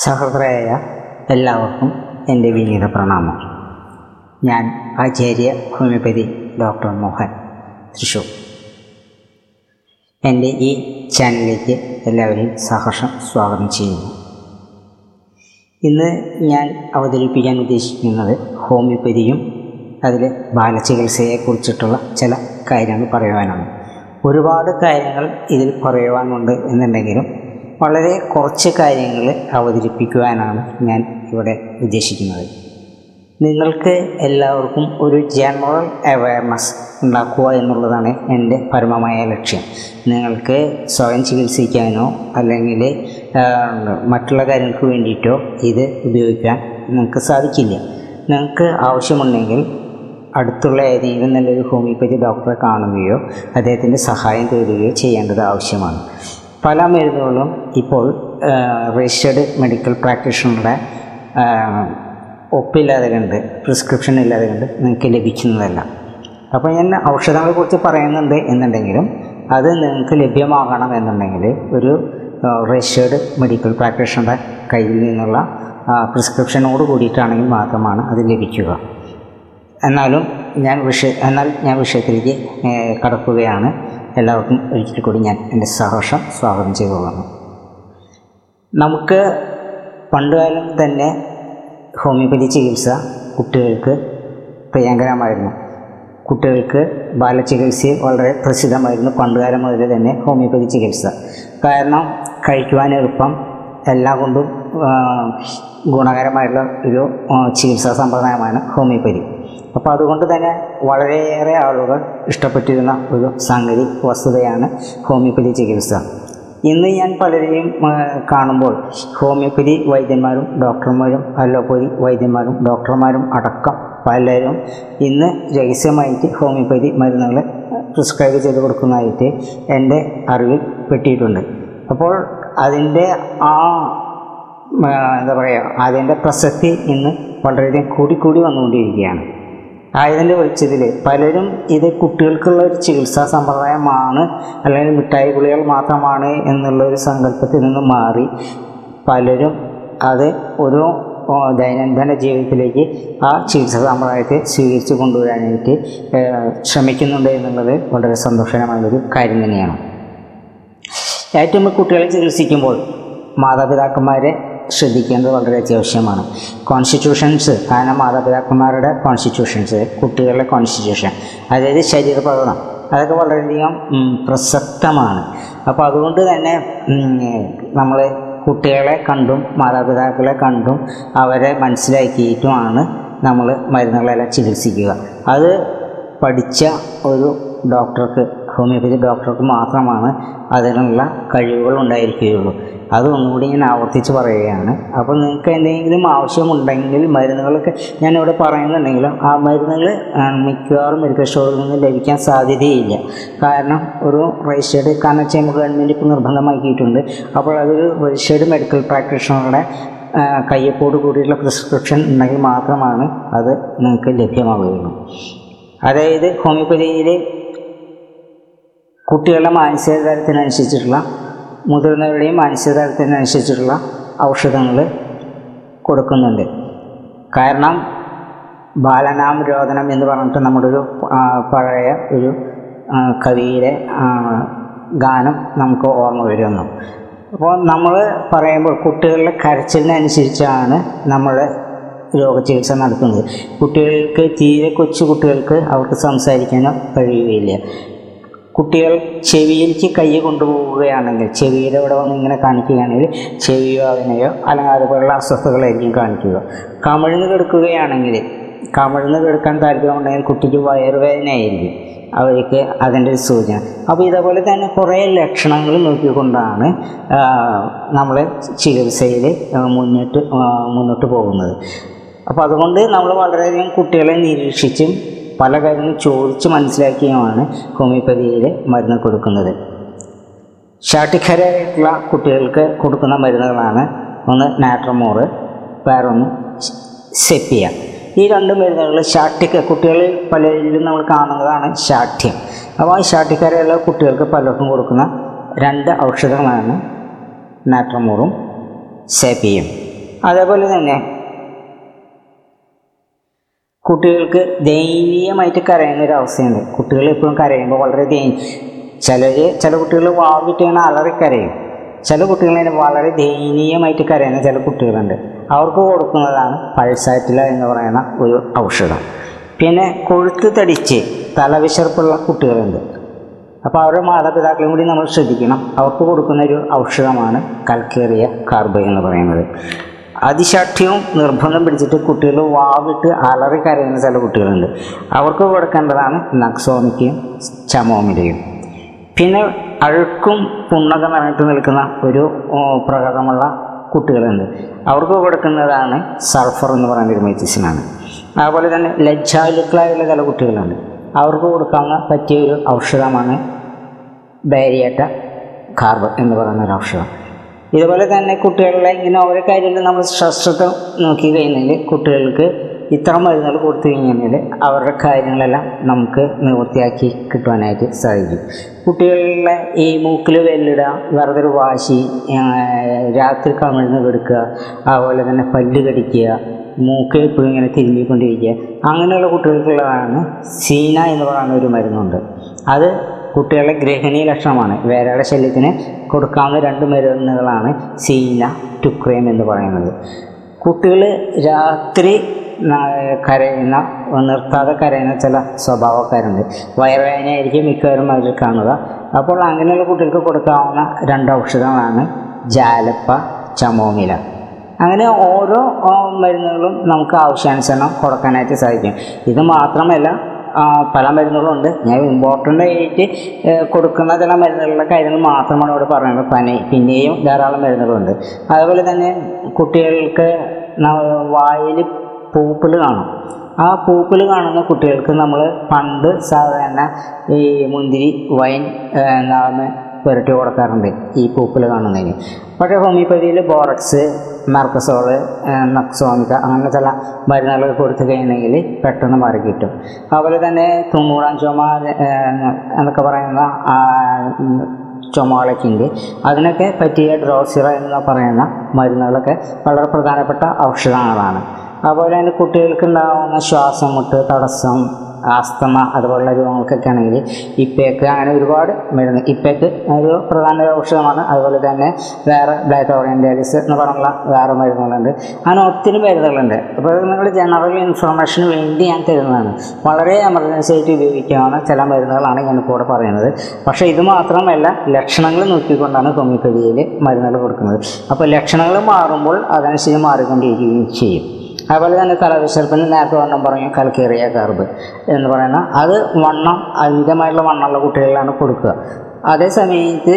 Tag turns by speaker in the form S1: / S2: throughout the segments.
S1: സഹൃദരായ എല്ലാവർക്കും എന്റെ വിനീത പ്രണാമം. ഞാൻ ആചാര്യ ഹോമിയോപ്പതി ഡോക്ടർ മോഹൻ തൃശൂർ. എന്റെ ഈ ചാനലിലേക്ക് എല്ലാവരെയും സഹർഷം സ്വാഗതം ചെയ്യുന്നു. ഇന്ന് ഞാൻ അവതരിപ്പിക്കാൻ ഉദ്ദേശിക്കുന്നത് ഹോമിയോപ്പതിയും അതിൽ ബാലചികിത്സയെക്കുറിച്ചിട്ടുള്ള ചില കാര്യങ്ങൾ പറയുവാനാണ്. ഒരുപാട് കാര്യങ്ങൾ ഇതിൽ പറയുവാനുണ്ട് എന്നുണ്ടെങ്കിലും വളരെ കുറച്ച് കാര്യങ്ങൾ അവതരിപ്പിക്കുവാനാണ് ഞാൻ ഇവിടെ ഉദ്ദേശിക്കുന്നത്. നിങ്ങൾക്ക് എല്ലാവർക്കും ഒരു ജനറൽ അവയർനെസ് ഉണ്ടാക്കുക എന്നുള്ളതാണ് എന്റെ പരമമായ ലക്ഷ്യം. നിങ്ങൾക്ക് സ്വയം ചികിത്സിക്കാനോ അല്ലെങ്കിൽ മറ്റുള്ള കാര്യങ്ങൾക്ക് വേണ്ടിയിട്ടോ ഇത് ഉപയോഗിക്കാൻ നിങ്ങൾക്ക് സാധിക്കില്ല. നിങ്ങൾക്ക് ആവശ്യമുണ്ടെങ്കിൽ അടുത്തുള്ള ഏതെങ്കിലും നല്ലൊരു ഹോമിയോപ്പതി ഡോക്ടറെ കാണുകയോ അദ്ദേഹത്തിന്റെ സഹായം തേടുകയോ ചെയ്യേണ്ടത് ആവശ്യമാണ്. പല മരുന്നുകളും ഇപ്പോൾ രജിസ്റ്റേർഡ് മെഡിക്കൽ പ്രാക്ടീഷണറുടെ ഒപ്പില്ലാതെ കണ്ട് പ്രിസ്ക്രിപ്ഷൻ ഇല്ലാതെ കണ്ട് നിങ്ങൾക്ക് ലഭിക്കുന്നതല്ല. അപ്പോൾ ഞാൻ ഔഷധങ്ങളെക്കുറിച്ച് പറയുന്നുണ്ട് എന്നുണ്ടെങ്കിലും അത് നിങ്ങൾക്ക് ലഭ്യമാകണം എന്നുണ്ടെങ്കിൽ ഒരു രജിസ്റ്റേർഡ് മെഡിക്കൽ പ്രാക്ടീഷണറുടെ കയ്യിൽ നിന്നുള്ള പ്രിസ്ക്രിപ്ഷനോട് കൂടിയിട്ടാണെങ്കിൽ മാത്രമാണ് അത് ലഭിക്കുക. എന്നാലും ഞാൻ വിഷയ എന്നാൽ ഞാൻ വിഷയത്തിലേക്ക് കടക്കുകയാണ്. എല്ലാവർക്കും ഒരിക്കൽ കൂടി ഞാൻ എന്റെ സഹർഷം സ്വാഗതം ചെയ്തു നമുക്ക് പണ്ടുകാലം തന്നെ ഹോമിയോപ്പതി ചികിത്സ കുട്ടികൾക്ക് പ്രിയങ്കരമായിരുന്നു. കുട്ടികൾക്ക് ബാലചികിത്സയിൽ വളരെ പ്രസിദ്ധമായിരുന്നു പണ്ടുകാലം മുതൽ തന്നെ ഹോമിയോപ്പതി ചികിത്സ. കാരണം കഴിക്കുവാൻ എളുപ്പം എല്ലാ കൊണ്ടും ഗുണകരമായിട്ടുള്ള ഒരു ചികിത്സാ സമ്പ്രദായമാണ് ഹോമിയോപ്പതി. അപ്പോൾ അതുകൊണ്ട് തന്നെ വളരെയേറെ ആളുകൾ ഇഷ്ടപ്പെട്ടിരുന്ന ഒരു സംഗതി വസ്തുതയാണ് ഹോമിയോപ്പതി ചികിത്സ. ഇന്ന് ഞാൻ പലരെയും കാണുമ്പോൾ ഹോമിയോപ്പതി വൈദ്യന്മാരും ഡോക്ടർമാരും അലോപ്പതി വൈദ്യന്മാരും ഡോക്ടർമാരും അടക്കം പലരും ഇന്ന് രഹസ്യമായിട്ട് ഹോമിയോപ്പതി മരുന്നുകൾ പ്രിസ്ക്രൈബ് ചെയ്ത് കൊടുക്കുന്നതായിട്ട് എന്റെ അറിവിൽ പെട്ടിയിട്ടുണ്ട് അപ്പോൾ അതിന്റെ ആ എന്താ പറയുക അതിന്റെ പ്രസക്തി ഇന്ന് വളരെയധികം കൂടിക്കൂടി വന്നുകൊണ്ടിരിക്കുകയാണ്. ആയതിന്റെ വെളിച്ചത്തിൽ പലരും ഇത് കുട്ടികൾക്കുള്ള ഒരു ചികിത്സാ സമ്പ്രദായമാണ് അല്ലെങ്കിൽ മിഠായി ഗുളികൾ മാത്രമാണ് എന്നുള്ള ഒരു സങ്കല്പത്തിൽ നിന്ന് മാറി പലരും അത് ഒരു ദൈനംദിന ജീവിതത്തിലേക്ക് ആ ചികിത്സാ സമ്പ്രദായത്തെ സ്വീകരിച്ചു കൊണ്ടുവരാനായിട്ട് ശ്രമിക്കുന്നുണ്ട് എന്നുള്ളത് വളരെ സന്തോഷകരമായൊരു കാര്യം തന്നെയാണ്. ഏറ്റവും കുട്ടികളെ ചികിത്സിക്കുമ്പോൾ മാതാപിതാക്കന്മാരെ ശ്രദ്ധിക്കേണ്ടത് വളരെ അത്യാവശ്യമാണ്. കോൺസ്റ്റിറ്റ്യൂഷൻസ് കാരണം മാതാപിതാക്കന്മാരുടെ കോൺസ്റ്റിറ്റ്യൂഷൻസ് കുട്ടികളുടെ കോൺസ്റ്റിറ്റ്യൂഷൻ അതായത് ശരീരപ്രകടനം അതൊക്കെ വളരെയധികം പ്രസക്തമാണ്. അപ്പോൾ അതുകൊണ്ട് തന്നെ നമ്മൾ കുട്ടികളെ കണ്ടും മാതാപിതാക്കളെ കണ്ടും അവരെ മനസ്സിലാക്കിയിട്ടുമാണ് നമ്മൾ മരുന്നുകളെല്ലാം ചികിത്സിക്കുക. അത് പഠിച്ച ഒരു ഡോക്ടർക്ക് ഹോമിയോപ്പതി ഡോക്ടർക്ക് മാത്രമാണ് അതിനുള്ള കഴിവുകൾ ഉണ്ടായിരിക്കുകയുള്ളൂ. അത് ഒന്നുകൂടി ഞാൻ ആവർത്തിച്ച് പറയുകയാണ്. അപ്പോൾ നിങ്ങൾക്ക് എന്തെങ്കിലും ആവശ്യമുണ്ടെങ്കിൽ മരുന്നുകളൊക്കെ ഞാൻ ഇവിടെ പറയുന്നുണ്ടെങ്കിലും ആ മരുന്നുകൾ മിക്കവാറും മെഡിക്കൽ സ്റ്റോറിൽ നിന്ന് ലഭിക്കാൻ സാധ്യതയില്ല. കാരണം ഒരു രജിസ്റ്റേർഡ് കാരണം നമുക്ക് ഗവൺമെന്റ് ഇപ്പോൾ നിർബന്ധമാക്കിയിട്ടുണ്ട്. അപ്പോൾ അതൊരു രജിസ്റ്റേർഡ് മെഡിക്കൽ പ്രാക്ടീഷണറുടെ കയ്യൊപ്പോട് കൂടിയുള്ള പ്രിസ്ക്രിപ്ഷൻ ഉണ്ടെങ്കിൽ മാത്രമാണ് അത് നിങ്ങൾക്ക് ലഭ്യമാവുകയുള്ളൂ. അതായത് ഹോമിയോപ്പതിയിൽ കുട്ടികളുടെ മാനസിക തലത്തിനനുസരിച്ചിട്ടുള്ള മുതിർന്നവരുടെയും മാനസിക തലത്തിനനുസരിച്ചിട്ടുള്ള ഔഷധങ്ങൾ കൊടുക്കുന്നുണ്ട്. കാരണം ബാലനാം രോദനം എന്ന് പറഞ്ഞിട്ട് നമ്മുടെ ഒരു പഴയ ഒരു കവിയിലെ ഗാനം നമുക്ക് ഓർമ്മ വരുന്നു. അപ്പോൾ നമ്മൾ പറയുമ്പോൾ കുട്ടികളുടെ കരച്ചിലിനനുസരിച്ചാണ് നമ്മൾ രോഗചികിത്സ നടത്തുന്നത്. കുട്ടികൾക്ക് തീരെ കൊച്ചു കുട്ടികൾക്ക് അവർക്ക് സംസാരിക്കാനോ കഴിയുകയില്ല. കുട്ടികൾ ചെവിയിലേക്ക് കൈ കൊണ്ടുപോവുകയാണെങ്കിൽ ചെവിയുടെ ഇവിടെ വന്ന് ഇങ്ങനെ കാണിക്കുകയാണെങ്കിൽ ചെവിയോ അതിനെയോ അല്ലെങ്കിൽ അതുപോലുള്ള അസ്വസ്ഥതകളായിരിക്കും കാണിക്കുക. കമിഴ്ന്ന് കിടക്കുകയാണെങ്കിൽ കമിഴ്ന്ന് കിടക്കാൻ താല്പര്യമുണ്ടെങ്കിൽ കുട്ടിക്ക് വയറുവേദനയായിരിക്കും. അവർക്ക് അതിന്റെ ഒരു സൂചന. അപ്പോൾ ഇതേപോലെ തന്നെ കുറേ ലക്ഷണങ്ങൾ നോക്കിക്കൊണ്ടാണ് നമ്മൾ ചികിത്സയിൽ മുന്നോട്ട് മുന്നോട്ട് പോകുന്നത്. അപ്പോൾ അതുകൊണ്ട് നമ്മൾ വളരെയധികം കുട്ടികളെ നിരീക്ഷിച്ചും പല കാര്യങ്ങളും ചോദിച്ച് മനസ്സിലാക്കിയുമാണ് ഹോമിയോപ്പതിയിൽ മരുന്ന് കൊടുക്കുന്നത്. ഷാട്ടിഖരായിട്ടുള്ള കുട്ടികൾക്ക് കൊടുക്കുന്ന മരുന്നുകളാണ് ഒന്ന് നാട്രമോറ് വേറൊന്ന് സെപ്പിയ. ഈ രണ്ട് മരുന്നുകൾ ഷാട്ടിക്ക കുട്ടികളിൽ പലരിലും നമ്മൾ കാണുന്നതാണ് ഷാഠ്യം അപ്പോൾ ആ ഷാട്ടിക്കരയുള്ള കുട്ടികൾക്ക് പലർക്കും കൊടുക്കുന്ന രണ്ട് ഔഷധങ്ങളാണ് നാട്രമോറും സെപ്പിയും. അതേപോലെ തന്നെ കുട്ടികൾക്ക് ദയനീയമായിട്ട് കരയുന്ന ഒരു അവസ്ഥയുണ്ട് കുട്ടികൾ എപ്പോഴും കരയുമ്പോൾ വളരെ ദയനീയ. ചിലർ ചില കുട്ടികൾ വാവിട്ടാണ് അലറി കരയും. ചില കുട്ടികൾ വളരെ ദയനീയമായിട്ട് കരയുന്ന ചില കുട്ടികളുണ്ട്. അവർക്ക് കൊടുക്കുന്നതാണ് പൾസാറ്റില എന്ന് പറയുന്ന ഒരു ഔഷധം. പിന്നെ കൊഴുത്ത് തടിച്ച് തലവിശർപ്പുള്ള കുട്ടികളുണ്ട്. അപ്പോൾ അവരുടെ മാതാപിതാക്കളെയും കൂടി നമ്മൾ ശ്രദ്ധിക്കണം. അവർക്ക് കൊടുക്കുന്ന ഒരു ഔഷധമാണ് കൽക്കേറിയ കാർബൈ എന്ന് പറയുന്നത്. അതിശാഠ്യവും നിർബന്ധം പിടിച്ചിട്ട് കുട്ടികൾ വാവിട്ട് അലറി കരയുന്ന ചില കുട്ടികളുണ്ട്. അവർക്ക് കൊടുക്കേണ്ടതാണ് നക്സോമിക്കയും ചമോമിലയും. പിന്നെ അഴുക്കും പുണ്ണൊക്കെ നിറഞ്ഞിട്ട് നിൽക്കുന്ന ഒരു പ്രകടമുള്ള കുട്ടികളുണ്ട്. അവർക്ക് കൊടുക്കുന്നതാണ് സൾഫർ എന്ന് പറയുന്ന ഒരു മെഡിസിനാണ്. അതുപോലെ തന്നെ ലജ്ജാലുക്കളായുള്ള ചില കുട്ടികളുണ്ട്. അവർക്ക് കൊടുക്കാവുന്ന പറ്റിയ ഒരു ഔഷധമാണ് ബാരിയേറ്റ കാർബ് എന്ന് പറയുന്ന ഒരു ഔഷധം. ഇതുപോലെ തന്നെ കുട്ടികളിലെ ഇങ്ങനെ ഓരോ കാര്യങ്ങൾ നമ്മൾ ശ്രദ്ധ നോക്കി കഴിഞ്ഞാൽ കുട്ടികൾക്ക് ഇത്തരം മരുന്നുകൾ കൊടുത്തു കഴിഞ്ഞാൽ അവരുടെ കാര്യങ്ങളെല്ലാം നമുക്ക് നിവൃത്തിയാക്കി കിട്ടുവാനായിട്ട് സാധിക്കും. കുട്ടികളിലെ ഈ മൂക്കിൽ വെല്ലിടുക വെറുതെ ഒരു വാശി രാത്രി കമിഴ്ന്ന് കെടുക്കുക അതുപോലെ തന്നെ പല്ല് കടിക്കുക മൂക്ക് എപ്പോഴും ഇങ്ങനെ തിരുമ്മിക്കൊണ്ടിരിക്കുക അങ്ങനെയുള്ള കുട്ടികൾക്കുള്ളതാണ് സീന എന്ന് പറയുന്ന ഒരു മരുന്നുണ്ട്. അത് കുട്ടികളുടെ ഗ്രഹണീയ ലക്ഷണമാണ്. വേരയുടെ ശല്യത്തിന് കൊടുക്കാവുന്ന രണ്ട് മരുന്നുകളാണ് സീന ടുക്രേം എന്ന് പറയുന്നത്. കുട്ടികൾ രാത്രി കരയുന്ന നിർത്താതെ കരയുന്ന ചില സ്വഭാവക്കാരുണ്ട്. വയറുവേദനയായിരിക്കും മിക്കവരും അവർ കാണുക. അപ്പോൾ അങ്ങനെയുള്ള കുട്ടികൾക്ക് കൊടുക്കാവുന്ന രണ്ട് ഔഷധങ്ങളാണ് ജാലപ്പ ചമോമില. അങ്ങനെ ഓരോ മരുന്നുകളും നമുക്ക് ആവശ്യാനുസരണം കൊടുക്കാനായിട്ട് സാധിക്കും. ഇത് മാത്രമല്ല പല മരുന്നുകളുണ്ട്. ഞാൻ ഇമ്പോർട്ടന്റ് ആയിട്ട് കൊടുക്കുന്ന ചില മരുന്നുകളുടെ കാര്യങ്ങൾ മാത്രമാണ് ഇവിടെ പറയുന്നത്. പനി പിന്നെയും ധാരാളം മരുന്നുകളുണ്ട്. അതുപോലെ തന്നെ കുട്ടികൾക്ക് വായിൽ പൂപ്പിൽ കാണും. ആ പൂപ്പിൽ കാണുന്ന കുട്ടികൾക്ക് നമ്മൾ പണ്ട് സാധാരണ ഈ മുന്തിരി വൈൻ പുരട്ടി കൊടുക്കാറുണ്ട് ഈ പൂപ്പിൽ കാണുന്നതിന്. പക്ഷേ ഹോമിയോപ്പതിയിൽ ബോറക്സ് മെർക്കസോൾ നക്സോമിക അങ്ങനെ ചില മരുന്നുകൾ കൊടുത്തു കഴിഞ്ഞെങ്കിൽ പെട്ടെന്ന് മാറി കിട്ടും. അതുപോലെ തന്നെ തുമ്മൂടാൻ ചുമ എന്നൊക്കെ പറയുന്ന ആ, ചുമകളൊക്കെ ഉണ്ട് അതിനൊക്കെ പറ്റിയ ഡ്രോസിറ എന്ന് പറയുന്ന മരുന്നുകളൊക്കെ വളരെ പ്രധാനപ്പെട്ട ഔഷധങ്ങളാണ്. അതുപോലെ തന്നെ കുട്ടികൾക്ക് ഉണ്ടാകുന്ന ശ്വാസം മുട്ട് തടസ്സം ആസ്തമ അതുപോലുള്ള രോഗങ്ങൾക്കൊക്കെ ആണെങ്കിൽ ഇപ്പേക്ക് അങ്ങനെ ഒരുപാട് മരുന്ന് ഇപ്പേക്ക് ഒരു പ്രധാന ഔഷധമാണ്. അതുപോലെ തന്നെ വേറെ ബ്ലാക്ക് ഓറിയന്റാലിസ് എന്ന് പറഞ്ഞുള്ള വേറെ മരുന്നുകളുണ്ട്. അങ്ങനെ ഒത്തിരി മരുന്നുകളുണ്ട്. അപ്പോൾ നിങ്ങൾ ജനറൽ ഇൻഫർമേഷന് വേണ്ടി ഞാൻ തരുന്നതാണ്. വളരെ എമർജൻസി ആയിട്ട് ഉപയോഗിക്കാവുന്ന ചില മരുന്നുകളാണ് ഞാൻ കൂടെ പറയുന്നത്. പക്ഷേ ഇത് മാത്രമല്ല ലക്ഷണങ്ങൾ നോക്കിക്കൊണ്ടാണ് ഹോമിയോപ്പതിയിൽ മരുന്നുകൾ കൊടുക്കുന്നത്. അപ്പോൾ ലക്ഷണങ്ങൾ മാറുമ്പോൾ അതനുസരിച്ച് മാറിക്കൊണ്ടിരിക്കുകയും ചെയ്യും. അതുപോലെ തന്നെ തലവിശർപ്പിന് നേരത്തെ വണ്ണം പറഞ്ഞു കൽക്കേറിയ കർബ് എന്ന് പറയുന്ന. അത് വണ്ണം അമിതമായിട്ടുള്ള വണ്ണമുള്ള കുട്ടികളിലാണ് കൊടുക്കുക. അതേ സമയത്ത്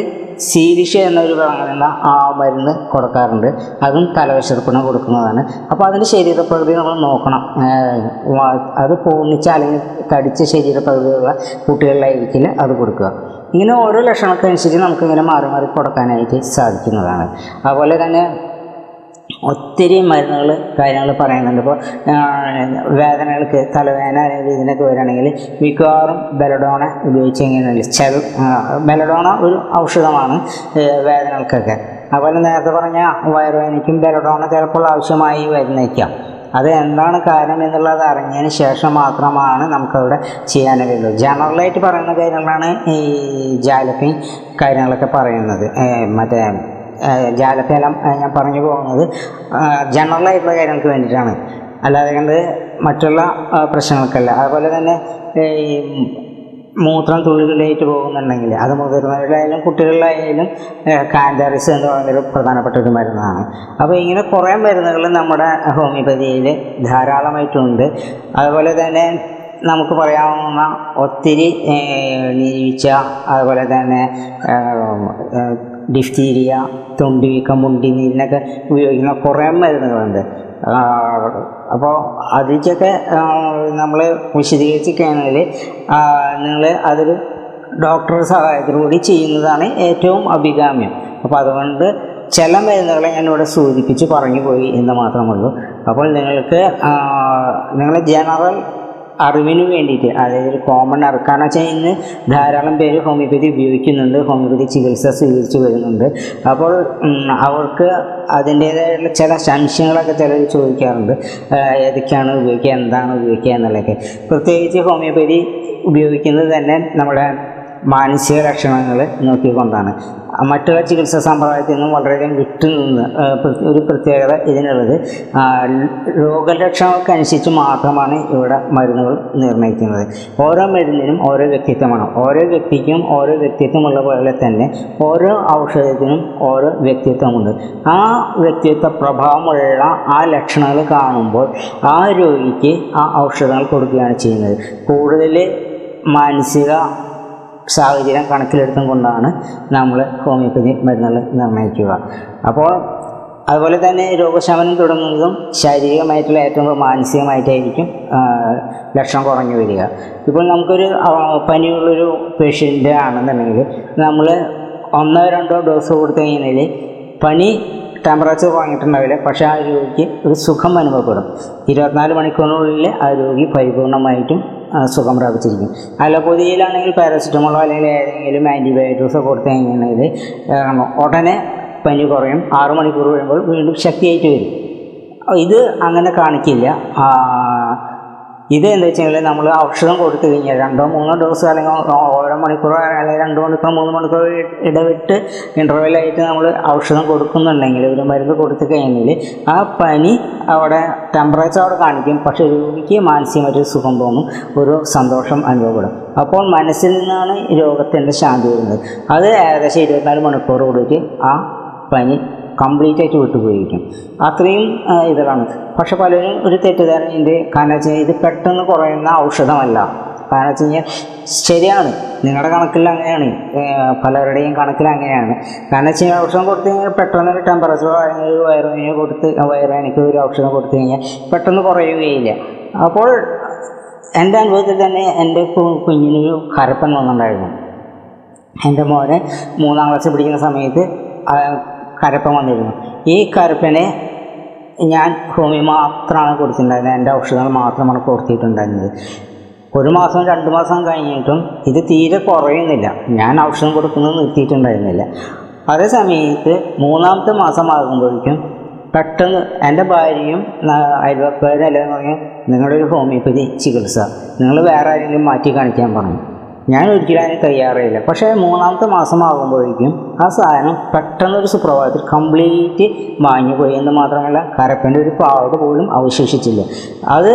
S1: സീരിഷ എന്നൊരു പറയുന്ന ആ മരുന്ന് കൊടുക്കാറുണ്ട്. അതും തലവിശർപ്പിന് കൊടുക്കുന്നതാണ്. അപ്പോൾ അതിന്റെ ശരീരപ്രകൃതി നമ്മൾ നോക്കണം. അത് പൂർണിച്ച അല്ലെങ്കിൽ തടിച്ച ശരീരപ്രകൃതിയുള്ള കുട്ടികളിലായിരിക്കില്ല അത് കൊടുക്കുക. ഇങ്ങനെ ഓരോ ലക്ഷണത്തിനനുസരിച്ച് നമുക്കിങ്ങനെ മാറി മാറി കൊടുക്കാനായിട്ട് സാധിക്കുന്നതാണ്. അതുപോലെ തന്നെ ഒത്തിരി മരുന്നുകൾ കാര്യങ്ങൾ പറയുന്നുണ്ട്. ഇപ്പോൾ വേദനകൾക്ക് തലവേദന അല്ലെങ്കിൽ ഇതിനൊക്കെ വരികയാണെങ്കിൽ മിക്കവാറും ബെലഡോണ ഉപയോഗിച്ച് കഴിഞ്ഞാൽ ചില ബെലഡോണ ഒരു ഔഷധമാണ് വേദനകൾക്കൊക്കെ. അതുപോലെ നേരത്തെ പറഞ്ഞ വയറുവേദനയ്ക്കും ബെലഡോണ ചിലപ്പോൾ ആവശ്യമായി വരുന്നേക്കാം. അത് എന്താണ് കാരണം എന്നുള്ളത് അറിഞ്ഞതിന് ശേഷം മാത്രമാണ് നമുക്കവിടെ ചെയ്യാനേ കഴിയുള്ളൂ. ജനറലായിട്ട് പറയുന്ന കാര്യങ്ങളാണ് ഈ ജാലപ്പി കാര്യങ്ങളൊക്കെ പറയുന്നത്. മറ്റേ ജാലപ്പേലം ഞാൻ പറഞ്ഞു പോകുന്നത് ജനറലായിട്ടുള്ള കാര്യങ്ങൾക്ക് വേണ്ടിയിട്ടാണ്. അല്ലാതെ കണ്ട് മറ്റുള്ള പ്രശ്നങ്ങൾക്കല്ല. അതുപോലെ തന്നെ ഈ മൂത്രം തുള്ളികളായിട്ട് പോകുന്നുണ്ടെങ്കിൽ അത് മുതിർന്നവരിലായാലും കുട്ടികളിലായാലും കാൻഡാറിസ് എന്ന് പറയുന്നൊരു പ്രധാനപ്പെട്ട ഒരു മരുന്നാണ്. അപ്പോൾ ഇങ്ങനെ കുറേ മരുന്നുകൾ നമ്മുടെ ഹോമിയോപ്പതിയിൽ ധാരാളമായിട്ടുണ്ട്. അതുപോലെ തന്നെ നമുക്ക് പറയാവുന്ന ഒത്തിരി നീച്ച അതുപോലെ തന്നെ ഡിഫ്തീരിയ തൊണ്ടിവീക്കം മുണ്ടി ഇതിനൊക്കെ ഉപയോഗിക്കുന്ന കുറേ മരുന്നുകളുണ്ട്. അപ്പോൾ അതിലേക്കൊക്കെ നമ്മൾ വിശദീകരിച്ച് കഴിഞ്ഞാൽ നിങ്ങൾ അതൊരു ഡോക്ടറുടെ സഹായത്തോടുകൂടി ചെയ്യുന്നതാണ് ഏറ്റവും അഭികാമ്യം. അപ്പോൾ അതുകൊണ്ട് ചില മരുന്നുകളെ ഞാനിവിടെ സൂചിപ്പിച്ച് പറഞ്ഞു പോയി എന്ന് മാത്രമുള്ളൂ അപ്പോൾ നിങ്ങൾക്ക് നിങ്ങൾ ജനറൽ അറിവിന് വേണ്ടിയിട്ട്. അതായത് കോമൺ അറിവ്. കാരണം വെച്ചാൽ ഇന്ന് ധാരാളം പേര് ഹോമിയോപ്പതി ഉപയോഗിക്കുന്നുണ്ട്. ഹോമിയോപ്പതി ചികിത്സ സ്വീകരിച്ചു വരുന്നുണ്ട്. അപ്പോൾ അവർക്ക് അതിന്റേതായിട്ടുള്ള ചില സംശയങ്ങളൊക്കെ ചിലർ ചോദിക്കാറുണ്ട്. ഏതൊക്കെയാണ് ഉപയോഗിക്കുക? എന്താണ് ഉപയോഗിക്കുക എന്നുള്ളതൊക്കെ. പ്രത്യേകിച്ച് ഹോമിയോപ്പതി ഉപയോഗിക്കുന്നത് തന്നെ നമ്മുടെ മാനസിക ലക്ഷണങ്ങൾ നോക്കിക്കൊണ്ടാണ്. മറ്റുള്ള ചികിത്സാ സമ്പ്രദായത്തിൽ നിന്നും വളരെയധികം വിട്ടു നിന്ന് ആ, പ്ര- ഒരു പ്രത്യേകത ഇതിനുള്ളത്. രോഗലക്ഷണങ്ങൾക്ക് അനുസരിച്ച് മാത്രമാണ് ഇവിടെ മരുന്നുകൾ നിർണയിക്കുന്നത് ഓരോ മരുന്നിനും ഓരോ വ്യക്തിത്വമാണ്. ഓരോ വ്യക്തിക്കും ഓരോ വ്യക്തിത്വമുള്ള പോലെ തന്നെ ഓരോ ഔഷധത്തിനും ഓരോ വ്യക്തിത്വമുണ്ട്. ആ വ്യക്തിത്വ പ്രഭാവമുള്ള ആ ലക്ഷണങ്ങൾ കാണുമ്പോൾ ആ രോഗിക്ക് ആ ഔഷധങ്ങൾ കൊടുക്കുകയാണ് ചെയ്യുന്നത്. കൂടുതൽ മാനസിക സാഹചര്യം കണക്കിലെടുത്തും കൊണ്ടാണ് നമ്മൾ ഹോമിയോപ്പതി മരുന്നുകൾ നിർണയിക്കുക അപ്പോൾ അതുപോലെ തന്നെ രോഗശമനം തുടങ്ങുന്നതും ശാരീരികമായിട്ടുള്ള ഏറ്റവും മാനസികമായിട്ടായിരിക്കും ലക്ഷണം കുറഞ്ഞു വരിക. ഇപ്പോൾ നമുക്കൊരു പനിയുള്ളൊരു പേഷ്യന്റ് ആണെന്നുണ്ടെങ്കിൽ നമ്മൾ ഒന്നോ രണ്ടോ ഡോസ് കൊടുത്തു കഴിഞ്ഞാൽ പനി ടെമ്പറേച്ചർ വാങ്ങിയിട്ടുണ്ടാവില്ല പക്ഷേ ആ രോഗിക്ക് ഒരു സുഖം അനുഭവപ്പെടും. ഇരുപത്തിനാല് മണിക്കൂറിനുള്ളിൽ ആ രോഗി പരിപൂർണമായിട്ടും സുഖം പ്രാപിച്ചിരിക്കും. അലോപ്പതിയിലാണെങ്കിൽ പാരസിറ്റമോളോ അല്ലെങ്കിൽ ഏതെങ്കിലും ആന്റിബയോട്ടിക്സോ കൊടുത്തു കഴിഞ്ഞിട്ടുണ്ടെങ്കിൽ ഉടനെ പനി കുറയും. ആറു മണിക്കൂർ കഴിയുമ്പോൾ വീണ്ടും ശക്തിയായിട്ട് വരും. ഇത് അങ്ങനെ കാണിക്കില്ല. ഇത് എന്താ വെച്ചാൽ നമ്മൾ ഔഷധം കൊടുത്തു കഴിഞ്ഞാൽ രണ്ടോ മൂന്നോ ഡോസ് അല്ലെങ്കിൽ ഓരോ മണിക്കൂറോ അല്ലെങ്കിൽ രണ്ടോ മണിക്കൂറോ മൂന്ന് മണിക്കൂറോ ഇടവിട്ട് ഇന്റർവെല്ലായിട്ട് നമ്മൾ ഔഷധം കൊടുക്കുന്നുണ്ടെങ്കിൽ ഒരു മരുന്ന് കൊടുത്തു കഴിഞ്ഞാൽ ആ പനി അവിടെ ടെമ്പറേച്ചർ അവിടെ കാണിക്കും. പക്ഷേ രോഗിക്ക് മാനസികമായിട്ട് സുഖം തോന്നും ഒരു സന്തോഷം അനുഭവപ്പെടും. അപ്പോൾ മനസ്സിൽ നിന്നാണ് രോഗത്തിന്റെ ശാന്തി വരുന്നത്. അത് ഏകദേശം ഇരുപത്തിനാല് മണിക്കൂർ കൂടിയിട്ട് ആ പനി കംപ്ലീറ്റ് ആയിട്ട് വിട്ടുപോയിരിക്കും. അത്രയും ആ, ഇതിലാണ് പക്ഷെ പലരും ഒരു തെറ്റിദ്ധാരണയുണ്ട് കാരണം വെച്ചാൽ ഇത് പെട്ടെന്ന് കുറയുന്ന ഔഷധമല്ല. കാരണം വെച്ച് കഴിഞ്ഞാൽ ശരിയാണ്. നിങ്ങളുടെ കണക്കിൽ അങ്ങനെയാണ്. പലരുടെയും കണക്കിൽ അങ്ങനെയാണ്. കാരണം വെച്ച് കഴിഞ്ഞാൽ ഔഷധം കൊടുത്തു കഴിഞ്ഞാൽ പെട്ടെന്ന് ഒരു ടെമ്പറേച്ചറോ അല്ലെങ്കിൽ ഒരു വയറിന് കൊടുത്ത് വയറുവേനയ്ക്ക് ഒരു ഔഷധം കൊടുത്തു കഴിഞ്ഞാൽ പെട്ടെന്ന് കുറയുകയില്ല. അപ്പോൾ എന്റെ അനുഭവത്തിൽ തന്നെ എന്റെ കുഞ്ഞിനൊരു കരപ്പൻ വന്നിട്ടുണ്ടായിരുന്നു. എന്റെ മോനെ മൂന്നാം ക്ലാസ്സിൽ പഠിക്കുന്ന സമയത്ത് കരപ്പൻ വന്നിരുന്നു. ഈ കരപ്പനെ ഞാൻ ഹോമിയോ മാത്രമാണ് കൊടുത്തിട്ടുണ്ടായിരുന്നത്. എന്റെ ഔഷധങ്ങൾ മാത്രമാണ് കൊടുത്തിട്ടുണ്ടായിരുന്നത്. ഒരു മാസം രണ്ട് മാസം കഴിഞ്ഞിട്ടും ഇത് തീരെ കുറയുന്നില്ല. ഞാൻ ഔഷധം കൊടുക്കുന്നത് നിർത്തിയിട്ടുണ്ടായിരുന്നില്ല. അതേ സമയത്ത് മൂന്നാമത്തെ മാസമാകുമ്പോഴേക്കും പെട്ടെന്ന് എന്റെ ഭാര്യയും അയൽവക്കാരും എല്ലാം പറഞ്ഞു നിങ്ങളുടെ ഒരു ഹോമിയോപ്പതി ചികിത്സ. നിങ്ങൾ വേറെ ആരെങ്കിലും മാറ്റി കാണിക്കാൻ പറഞ്ഞു. ഞാൻ ഒരിക്കലും അതിന് തയ്യാറായില്ല. പക്ഷേ മൂന്നാമത്തെ മാസമാകുമ്പോഴേക്കും ആ സാധനം പെട്ടെന്ന് ഒരു സുപ്രഭാതത്തിൽ കംപ്ലീറ്റ് മാഞ്ഞു പോയി എന്ന് മാത്രമല്ല കരപ്പന്റെ ഒരു പാട് പോലും അവശേഷിച്ചില്ല. അത്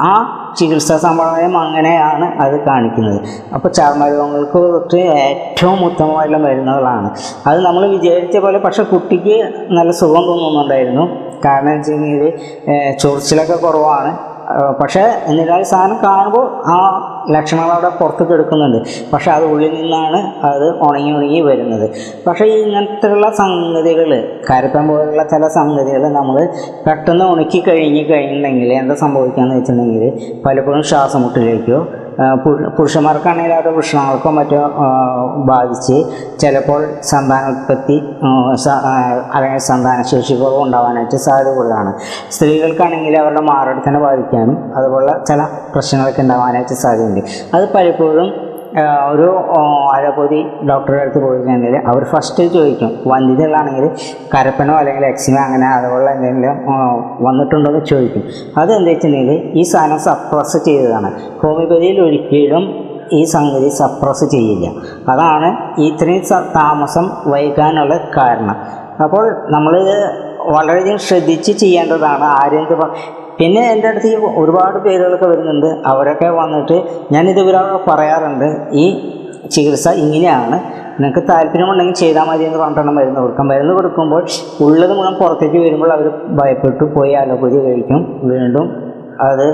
S1: ആ ചികിത്സാ സമ്പ്രദായം അങ്ങനെയാണ് അത് കാണിക്കുന്നത്. അപ്പോൾ ചർമ്മരോഗങ്ങൾക്ക് തൊട്ട് ഏറ്റവും ഉത്തമമായിട്ടുള്ള മരുന്നുകളാണ്. അത് നമ്മൾ വിചാരിച്ച പോലെ പക്ഷേ കുട്ടിക്ക് നല്ല സുഖം തോന്നുന്നുണ്ടായിരുന്നു. കാരണം വെച്ച് കഴിഞ്ഞാൽ ചൊറിച്ചിലൊക്കെ കുറവാണ്. പക്ഷേ എന്നിരുന്നാലും സാധനം കാണുമ്പോൾ ആ ലക്ഷണങ്ങൾ അവിടെ പുറത്തേക്ക് എടുക്കുന്നുണ്ട് പക്ഷേ അത് ഉള്ളിൽ നിന്നാണ് അത് ഉണങ്ങി ഉണങ്ങി വരുന്നത്. പക്ഷേ ഇങ്ങനത്തെയുള്ള സംഗതികൾ കരപ്പൻ പോലുള്ള ചില സംഗതികൾ നമ്മൾ പെട്ടെന്ന് ഉണക്കി കഴിഞ്ഞ് കഴിഞ്ഞിട്ടുണ്ടെങ്കിൽ എന്താ സംഭവിക്കുകയെന്ന് വെച്ചിട്ടുണ്ടെങ്കിൽ പലപ്പോഴും ശ്വാസമുട്ടിലേക്കോ പുരുഷന്മാർക്കാണെങ്കിൽ അവരുടെ വൃഷണങ്ങൾക്കോ മറ്റോ ബാധിച്ച് ചിലപ്പോൾ സന്താനോത്പത്തി അല്ലെങ്കിൽ സന്താനശേഷി കുറവ് ഉണ്ടാവാനായിട്ട് സാധ്യത കൂടുതലാണ് സ്ത്രീകൾക്കാണെങ്കിൽ അവരുടെ മാറിടത്തിനെ ബാധിക്കാനും അതുപോലുള്ള ചില പ്രശ്നങ്ങളൊക്കെ ഉണ്ടാവാനായിട്ട് സാധ്യതയുണ്ട്. അത് പലപ്പോഴും ഒരു അലോപ്പതി ഡോക്ടറുടെ അടുത്ത് പോയി കഴിഞ്ഞാൽ അവർ ഫസ്റ്റ് ചോദിക്കും വന്ധ്യതകളാണെങ്കിൽ കരപ്പനോ അല്ലെങ്കിൽ എക്സിമോ അങ്ങനെ അതുപോലുള്ള എന്തെങ്കിലും വന്നിട്ടുണ്ടോ എന്ന് ചോദിക്കും. അതെന്താ വെച്ചിട്ടുണ്ടെങ്കിൽ ഈ സാധനം സപ്രസ് ചെയ്തതാണ്. ഹോമിയോപ്പതിയിൽ ഒരിക്കലും ഈ സംഗതി സപ്രസ് ചെയ്യില്ല. അതാണ് ഇത്രയും താമസം വൈകാനുള്ള കാരണം. അപ്പോൾ നമ്മൾ വളരെയധികം ശ്രദ്ധിച്ച് ചെയ്യേണ്ടതാണ്. ആരെന്ത് പിന്നെ എന്റെ അടുത്ത് ഈ ഒരുപാട് പേരുകളൊക്കെ വരുന്നുണ്ട്. അവരൊക്കെ വന്നിട്ട് ഞാനിത് ഇവരോട് പറയാറുണ്ട്. ഈ ചികിത്സ ഇങ്ങനെയാണ്. നിങ്ങൾക്ക് താല്പര്യമുണ്ടെങ്കിൽ ചെയ്താൽ മതി എന്ന് പറഞ്ഞിട്ടാണ് മരുന്ന് കൊടുക്കാം മരുന്ന് കൊടുക്കുമ്പോൾ ഉള്ളത് മുഴുവൻ പുറത്തേക്ക് വരുമ്പോൾ അവർ ഭയപ്പെട്ടു പോയി അലോപ്പതി കഴിക്കും. വീണ്ടും അത്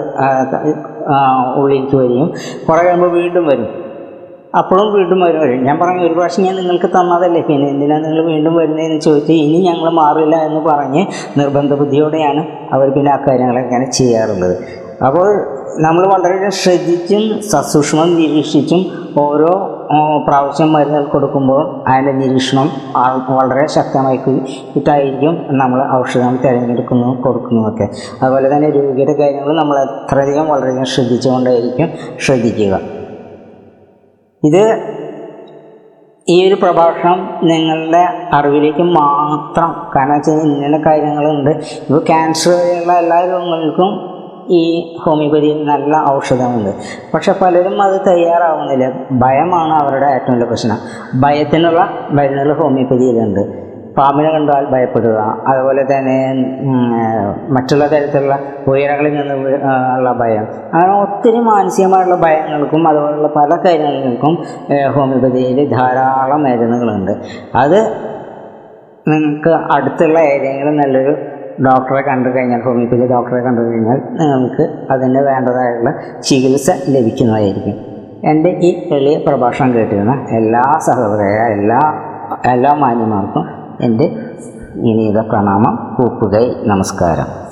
S1: ഉള്ളിലേക്ക് വരികയും കുറേ കഴിയുമ്പോൾ വീണ്ടും വരും. അപ്പോഴും വീണ്ടും വരും. ഞാൻ പറഞ്ഞു ഒരു പ്രാവശ്യം ഞാൻ നിങ്ങൾക്ക് തന്നതല്ലേ. പിന്നെ എന്തിനാണ് നിങ്ങൾ വീണ്ടും വരുന്നതെന്ന് ചോദിച്ച് ഇനി ഞങ്ങൾ മാറില്ല എന്ന് പറഞ്ഞ് നിർബന്ധ ബുദ്ധിയോടെയാണ് അവർ പിന്നെ ആ കാര്യങ്ങളെങ്ങനെ ചെയ്യാറുള്ളത്. അപ്പോൾ നമ്മൾ വളരെ ശ്രദ്ധിച്ചും സസൂക്ഷ്മം നിരീക്ഷിച്ചും ഓരോ പ്രാവശ്യം മരുന്നുകൾ കൊടുക്കുമ്പോൾ അതിന്റെ നിരീക്ഷണം വളരെ ശക്തമായി ശക്തമായിട്ടായിരിക്കും നമ്മൾ ഔഷധം തിരഞ്ഞെടുക്കുന്നു കൊടുക്കുന്നതൊക്കെ. അതുപോലെ തന്നെ രോഗിയുടെ കാര്യങ്ങൾ നമ്മൾ എത്രയധികം വളരെയധികം ശ്രദ്ധിച്ചുകൊണ്ടായിരിക്കും ശ്രദ്ധിക്കുക. ഇത് ഈ ഒരു പ്രഭാഷണം നിങ്ങളുടെ അറിവിലേക്ക് മാത്രം കാരണം വെച്ചാൽ ഇങ്ങനെ കാര്യങ്ങളുണ്ട്. ഇപ്പോൾ ക്യാൻസർ വരെയുള്ള എല്ലാ രോഗങ്ങൾക്കും ഈ ഹോമിയോപ്പതിയിൽ നല്ല ഔഷധമുണ്ട്. പക്ഷെ പലരും അത് തയ്യാറാവുന്നില്ല. ഭയമാണ് അവരുടെ ഏറ്റവും വലിയ പ്രശ്നം. ഭയത്തിനുള്ള മരുന്നുകൾ ഹോമിയോപ്പതിയിലുണ്ട് പാമ്പിനെ കണ്ടാൽ ഭയപ്പെടുക. അതുപോലെ തന്നെ മറ്റുള്ള തരത്തിലുള്ള ഉയരങ്ങളിൽ നിന്ന് ഉള്ള ഭയം. അങ്ങനെ ഒത്തിരി മാനസികമായുള്ള ഭയങ്ങൾക്കും അതുപോലുള്ള പല കാര്യങ്ങൾക്കും ഹോമിയോപ്പതിയിൽ ധാരാളം മരുന്നുകളുണ്ട്. അത് നിങ്ങൾക്ക് അടുത്തുള്ള ഏതെങ്കിലും നല്ലൊരു ഡോക്ടറെ കണ്ടു കഴിഞ്ഞാൽ ഹോമിയോപ്പതി ഡോക്ടറെ കണ്ടു കഴിഞ്ഞാൽ നിങ്ങൾക്ക് അതിന് വേണ്ടതായുള്ള ചികിത്സ ലഭിക്കുന്നതായിരിക്കും. എന്റെ ഈ എളിയ പ്രഭാഷണം കേട്ടിരുന്ന എല്ലാ സഹോദര എല്ലാ എല്ലാ മാന്യന്മാർക്കും എന്റെ വിനീത പ്രണാമം കൂപ്പുകൈ നമസ്കാരം.